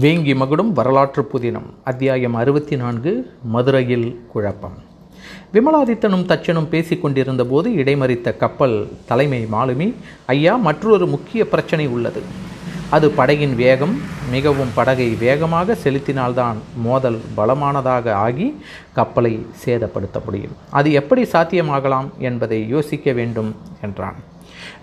வேங்கி மகுடும் வரலாற்று புதினம் அத்தியாயம் அறுபத்தி நான்கு மதுரையில் குழப்பம். விமலாதித்தனும் தச்சனும் பேசிக் கொண்டிருந்த போது இடைமறித்த கப்பல் தலைமை மாலுமி ஐயா மற்றொரு முக்கிய பிரச்சனை உள்ளது. அது படகின் வேகம் மிகவும் படகை வேகமாக செலுத்தினால்தான் மோதல் பலமானதாக ஆகி கப்பலை சேதப்படுத்த முடியும். அது எப்படி சாத்தியமாகலாம் என்பதை யோசிக்க வேண்டும் என்றான்.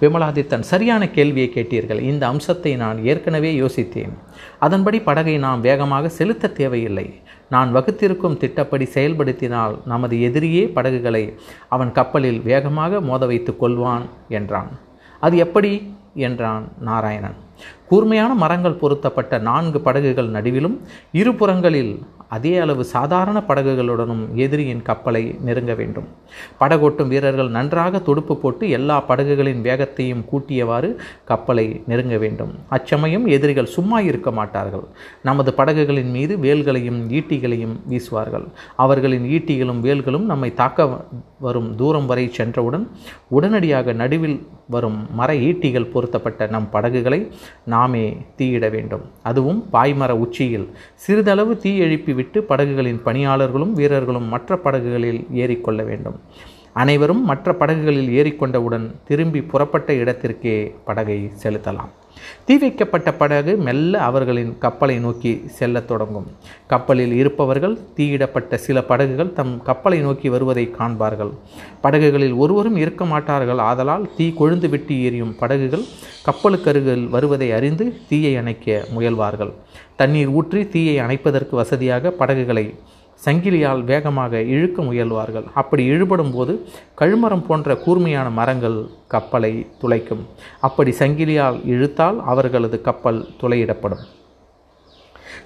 விமலாதித்தன் சரியான கேள்வியை கேட்டீர்கள். இந்த அம்சத்தை நான் ஏற்கனவே யோசித்தேன். அதன்படி படகை நாம் வேகமாக செலுத்த தேவையில்லை. நான் வகுத்திருக்கும் திட்டப்படி செயல்படுத்தினால் நமது எதிரியே படகுகளை அவன் கப்பலில் வேகமாக மோத வைத்து கொள்வான் என்றான். அது எப்படி? என்றான் நாராயணன். கூர்மையான மரங்கள் பொருத்தப்பட்ட நான்கு படகுகள் நடுவிலும் இருபுறங்களில் அதே அளவு சாதாரண படகுகளுடனும் எதிரியின் கப்பலை நெருங்க வேண்டும். படகோட்டும் வீரர்கள் நன்றாக துடுப்பு போட்டு எல்லா படகுகளின் வேகத்தையும் கூட்டியவாறு கப்பலை நெருங்க வேண்டும். அச்சமயம் எதிரிகள் சும்மா இருக்க மாட்டார்கள். நமது படகுகளின் மீது வேல்களையும் ஈட்டிகளையும் வீசுவார்கள். அவர்களின் ஈட்டிகளும் வேல்களும் நம்மை தாக்க வரும் தூரம் வரை சென்றவுடன் உடனடியாக நடுவில் வரும் மர ஈட்டிகள் பொருத்தப்பட்ட நம் படகுகளை நாமே தீயிட வேண்டும். அதுவும் பாய்மர உச்சியில். சிறிதளவு தீ எழுப்பி விட்டு படகுகளின் பணியாளர்களும் வீரர்களும் மற்ற படகுகளில் ஏறிக்கொள்ள வேண்டும். அனைவரும் மற்ற படகுகளில் ஏறிக்கொண்டவுடன் திரும்பி புறப்பட்ட இடத்திற்கே படகை செலுத்தலாம். தீ வைக்கப்பட்ட படகு மெல்ல அவர்களின் கப்பலை நோக்கி செல்லத் தொடங்கும். கப்பலில் இருப்பவர்கள் தீயிடப்பட்ட சில படகுகள் தம் கப்பலை நோக்கி வருவதை காண்பார்கள். படகுகளில் ஒருவரும் இருக்க மாட்டார்கள். ஆதலால் தீ கொழுந்து விட்டு எரியும் படகுகள் கப்பலுக்கருகில் வருவதை அறிந்து தீயை அணைக்க முயல்வார்கள். தண்ணீர் ஊற்றி தீயை அணைப்பதற்கு வசதியாக படகுகளை சங்கிலியால் வேகமாக இழுக்க முயல்வார்கள். அப்படி இழுபடும் போது கழுமரம் போன்ற கூர்மையான மரங்கள் கப்பலை துளைக்கும். அப்படி சங்கிலியால் இழுத்தால் அவர்களது கப்பல் துளையிடப்படும்.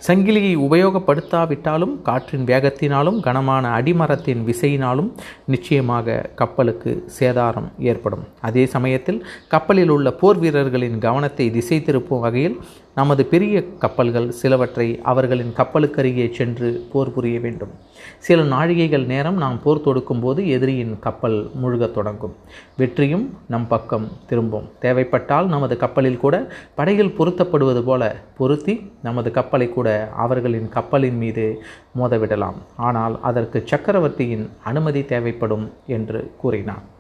சங்கிலியை உபயோகப்படுத்தாவிட்டாலும் காற்றின் வேகத்தினாலும் கனமான அடிமரத்தின் விசையினாலும் நிச்சயமாக கப்பலுக்கு சேதாரம் ஏற்படும். அதே சமயத்தில் கப்பலில் உள்ள போர் வீரர்களின் கவனத்தை திசை திருப்பும் வகையில் நமது பெரிய கப்பல்கள் சிலவற்றை அவர்களின் கப்பலுக்கருகே சென்று போர் புரிய வேண்டும். சில நாழிகைகள் நேரம் நாம் போர் தொடுக்கும் போது எதிரியின் கப்பல் முழுகத் தொடங்கும். வெற்றியும் நம் பக்கம் திரும்பும். தேவைப்பட்டால் நமது கப்பலில் கூட படையில் பொருத்தப்படுவது போல பொருத்தி நமது கப்பலை கூட அவர்களின் கப்பலின் மீது மோதவிடலாம். ஆனால் அதற்கு சக்கரவர்த்தியின் அனுமதி தேவைப்படும் என்று கூறினான்.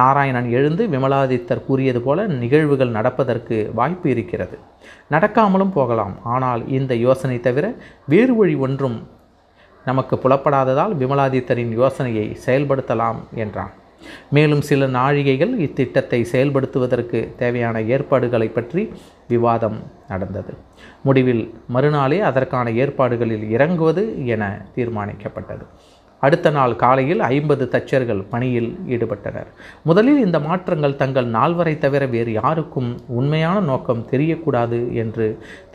நாராயணன் எழுந்து விமலாதித்தர் கூறியது போல நிகழ்வுகள் நடப்பதற்கு வாய்ப்பு இருக்கிறது. நடக்காமலும் போகலாம். ஆனால் இந்த யோசனை தவிர வேறு வழி ஒன்றும் நமக்கு புலப்படாததால் விமலாதித்தரின் யோசனையை செயல்படுத்தலாம் என்றான். மேலும் சில நாழிகைகள் இத்திட்டத்தை செயல்படுத்துவதற்கு தேவையான ஏற்பாடுகளை பற்றி விவாதம் நடந்தது. முடிவில் மறுநாளே அதற்கான ஏற்பாடுகளில் இறங்குவது என தீர்மானிக்கப்பட்டது. அடுத்த நாள் காலையில் ஐம்பது தச்சர்கள் பணியில் ஈடுபட்டனர். முதலில் இந்த மாற்றங்கள் தங்கள் நால்வரை தவிர வேறு யாருக்கும் உண்மையான நோக்கம் தெரியக்கூடாது என்று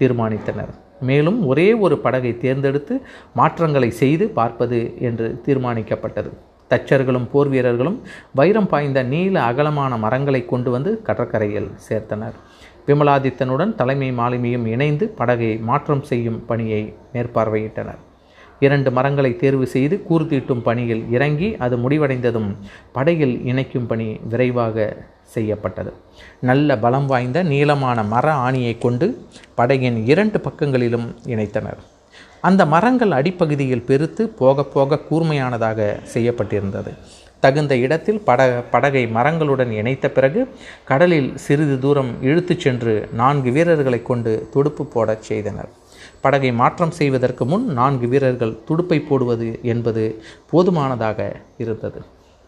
தீர்மானித்தனர். மேலும் ஒரே ஒரு படகை தேர்ந்தெடுத்து மாற்றங்களை செய்து பார்ப்பது என்று தீர்மானிக்கப்பட்டது. தச்சர்களும் போர் வீரர்களும் வைரம் பாய்ந்த நீல அகலமான மரங்களை கொண்டு வந்து கடற்கரையில் சேர்த்தனர். விமலாதித்தனுடன் தலைமை மாலுமியும் இணைந்து படகை மாற்றம் செய்யும் பணியை மேற்பார்வையிட்டனர். இரண்டு மரங்களை தேர்வு செய்து கூர்த்தீட்டும் பணியில் இறங்கி அது முடிவடைந்ததும் படகில் இணைக்கும் பணி விரைவாக செய்யப்பட்டது. நல்ல பலம் வாய்ந்த நீளமான மர ஆணியை கொண்டு படகின் இரண்டு பக்கங்களிலும் இணைத்தனர். அந்த மரங்கள் அடிப்பகுதியில் பெருத்து போக போக கூர்மையானதாக செய்யப்பட்டிருந்தது. தகுந்த இடத்தில் பட படகை மரங்களுடன் இணைத்த பிறகு கடலில் சிறிது தூரம் இழுத்துச் சென்று நான்கு வீரர்களை கொண்டு துடுப்பு போடச் செய்தனர். படகை மாற்றம் செய்வதற்கு முன் நான்கு வீரர்கள் துடுப்பை போடுவது என்பது போதுமானதாக இருந்தது.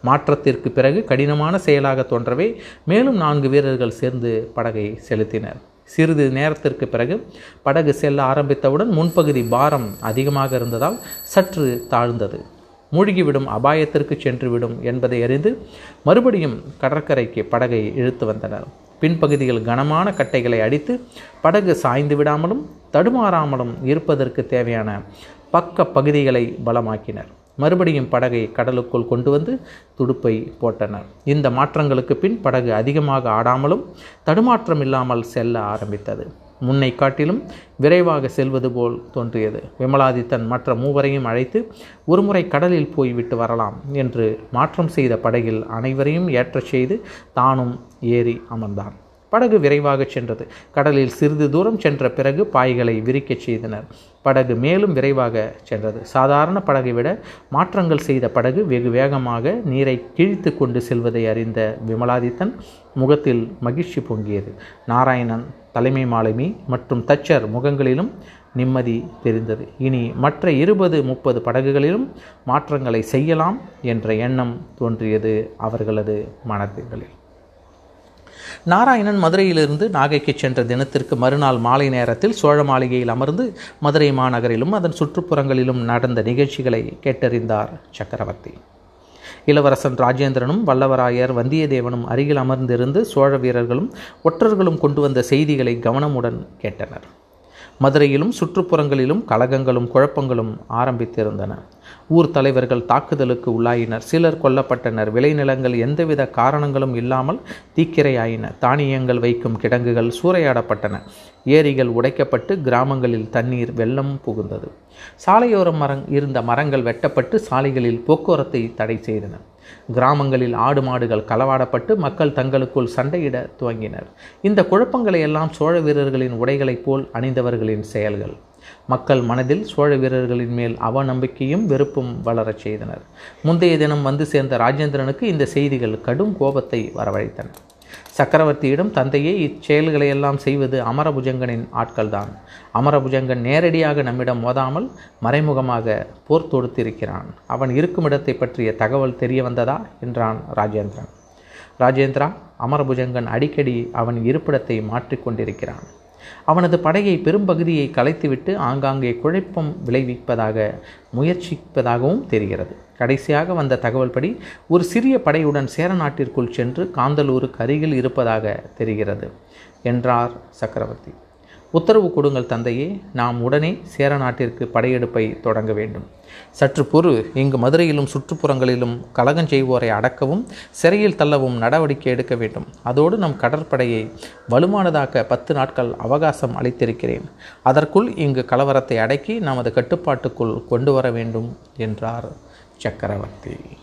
மாற்றத்திற்கு பிறகு கடினமான செயலாக தோன்றவே மேலும் நான்கு வீரர்கள் சேர்ந்து படகை செலுத்தினர். சிறிது நேரத்திற்கு பிறகு படகு செல்ல ஆரம்பித்தவுடன் முன்பகுதி பாரம் அதிகமாக இருந்ததால் சற்று தாழ்ந்தது. மூழ்கிவிடும் அபாயத்திற்கு சென்றுவிடும் என்பதை அறிந்து மறுபடியும் கடற்கரைக்கு படகை இழுத்து வந்தனர். பின்பகுதியில் கனமான கட்டைகளை அடித்து படகு சாய்ந்து விடாமலும் தடுமாறாமலும் இருப்பதற்கு தேவையான பக்க பகுதிகளை பலமாக்கினர். மறுபடியும் படகை கடலுக்குள் கொண்டு வந்து துடுப்பை போட்டனர். இந்த மாற்றங்களுக்கு பின் படகு அதிகமாக ஆடாமலும் தடுமாற்றம் இல்லாமல் செல்ல ஆரம்பித்தது. முன்னை காட்டிலும் விரைவாக செல்வது போல் தோன்றியது. விமலாதித்தன் மற்ற மூவரையும் அழைத்து ஒருமுறை கடலில் போய்விட்டு வரலாம் என்று மாற்றம் செய்த படகில் அனைவரையும் ஏற்றச் செய்து தானும் ஏறி அமர்ந்தான். படகு விரைவாக சென்றது. கடலில் சிறிது தூரம் சென்ற பிறகு பாய்களை விரிக்கச் செய்தனர். படகு மேலும் விரைவாக சென்றது. சாதாரண படகை விட மாற்றங்கள் செய்த படகு வெகு வேகமாக நீரை கிழித்து கொண்டு செல்வதை அறிந்த விமலாதித்தன் முகத்தில் மகிழ்ச்சி பொங்கியது. நாராயணன் தலைமை மாலுமி மற்றும் தச்சர் முகங்களிலும் நிம்மதி தெரிந்தது. இனி மற்ற இருபது முப்பது படகுகளிலும் மாற்றங்களை செய்யலாம் என்ற எண்ணம் தோன்றியது அவர்களது மனதிகளில் நாராயணன் மதுரையிலிருந்து நாகைக்கு சென்ற தினத்திற்கு மறுநாள் மாலை நேரத்தில் சோழ மாளிகையில் அமர்ந்து மதுரை மாநகரிலும் அதன் சுற்றுப்புறங்களிலும் நடந்த நிகழ்ச்சிகளை கேட்டறிந்தார் சக்கரவர்த்தி. இளவரசன் ராஜேந்திரனும் வல்லவராயர் வந்தியத்தேவனும் அருகில் அமர்ந்திருந்து சோழ வீரர்களும் ஒற்றர்களும் கொண்டு வந்த செய்திகளை கவனமுடன் கேட்டனர். மதுரையிலும் சுற்றுப்புறங்களிலும் கலகங்களும் குழப்பங்களும் ஆரம்பித்திருந்தன. ஊர் தலைவர்கள் தாக்குதலுக்கு உள்ளாயினர். சிலர் கொல்லப்பட்டனர். விளைநிலங்கள் எந்தவித காரணங்களும் இல்லாமல் தீக்கிரையாயின. தானியங்கள் வைக்கும் கிடங்குகள் சூறையாடப்பட்டன. ஏரிகள் உடைக்கப்பட்டு கிராமங்களில் தண்ணீர் வெள்ளம் புகுந்தது. சாலையோரம் மரம் இருந்த மரங்கள் வெட்டப்பட்டு சாலைகளில் போக்குவரத்தை தடை செய்தன. கிராமங்களில் ஆடு மாடுகள் களவாடப்பட்டு மக்கள் தங்களுக்குள் சண்டையிட துவங்கினர். இந்த குழப்பங்களை எல்லாம் சோழ வீரர்களின் உடைகளைப் போல் அணிந்தவர்களின் செயல்கள். மக்கள் மனதில் சோழ வீரர்களின் மேல் அவநம்பிக்கையும் வெறுப்பும் வளரச் செய்தனர். முந்தைய தினம் வந்து சேர்ந்த ராஜேந்திரனுக்கு இந்த செய்திகள் கடும் கோபத்தை வரவழைத்தன. சக்கரவர்த்தியிடம் தந்தையே இச்செயல்களை எல்லாம் செய்வது அமரபுஜங்கனின் ஆட்கள்தான். அமரபுஜங்கன் நேரடியாக நம்மிடம் மோதாமல் மறைமுகமாக போர் தொடுத்திருக்கிறான். அவன் இருக்கும் இடத்தை பற்றிய தகவல் தெரிய வந்ததா? என்றான் ராஜேந்திரன். ராஜேந்திரா அமரபுஜங்கன் அடிக்கடி அவன் இருப்பிடத்தை மாற்றிக்கொண்டிருக்கிறான் அவனது படையை பெரும்பகுதியை கலைத்துவிட்டு ஆங்காங்கே குழப்பம் விளைவிப்பதாக முயற்சிப்பதாகவும் தெரிகிறது. கடைசியாக வந்த தகவல்படி ஒரு சிறிய படையுடன் சேர நாட்டிற்குள் சென்று காந்தலூருக்கு அருகில் இருப்பதாக தெரிகிறது என்றார் சக்கரவர்த்தி. உத்தரவு கொடுங்கள் தந்தையே நாம் உடனே சேர நாட்டிற்கு படையெடுப்பை தொடங்க வேண்டும். சற்று பொறு இங்கு மதுரையிலும் சுற்றுப்புறங்களிலும் கலகம் செய்வோரை அடக்கவும் சிறையில் தள்ளவும் நடவடிக்கை எடுக்க வேண்டும். அதோடு நம் கடற்படையை வலுவானதாக பத்து நாட்கள் அவகாசம் அளித்திருக்கிறேன். அதற்குள் இங்கு கலவரத்தை அடக்கி நமது கட்டுப்பாட்டுக்குள் கொண்டு வர வேண்டும் என்றார் சக்கரவர்த்தி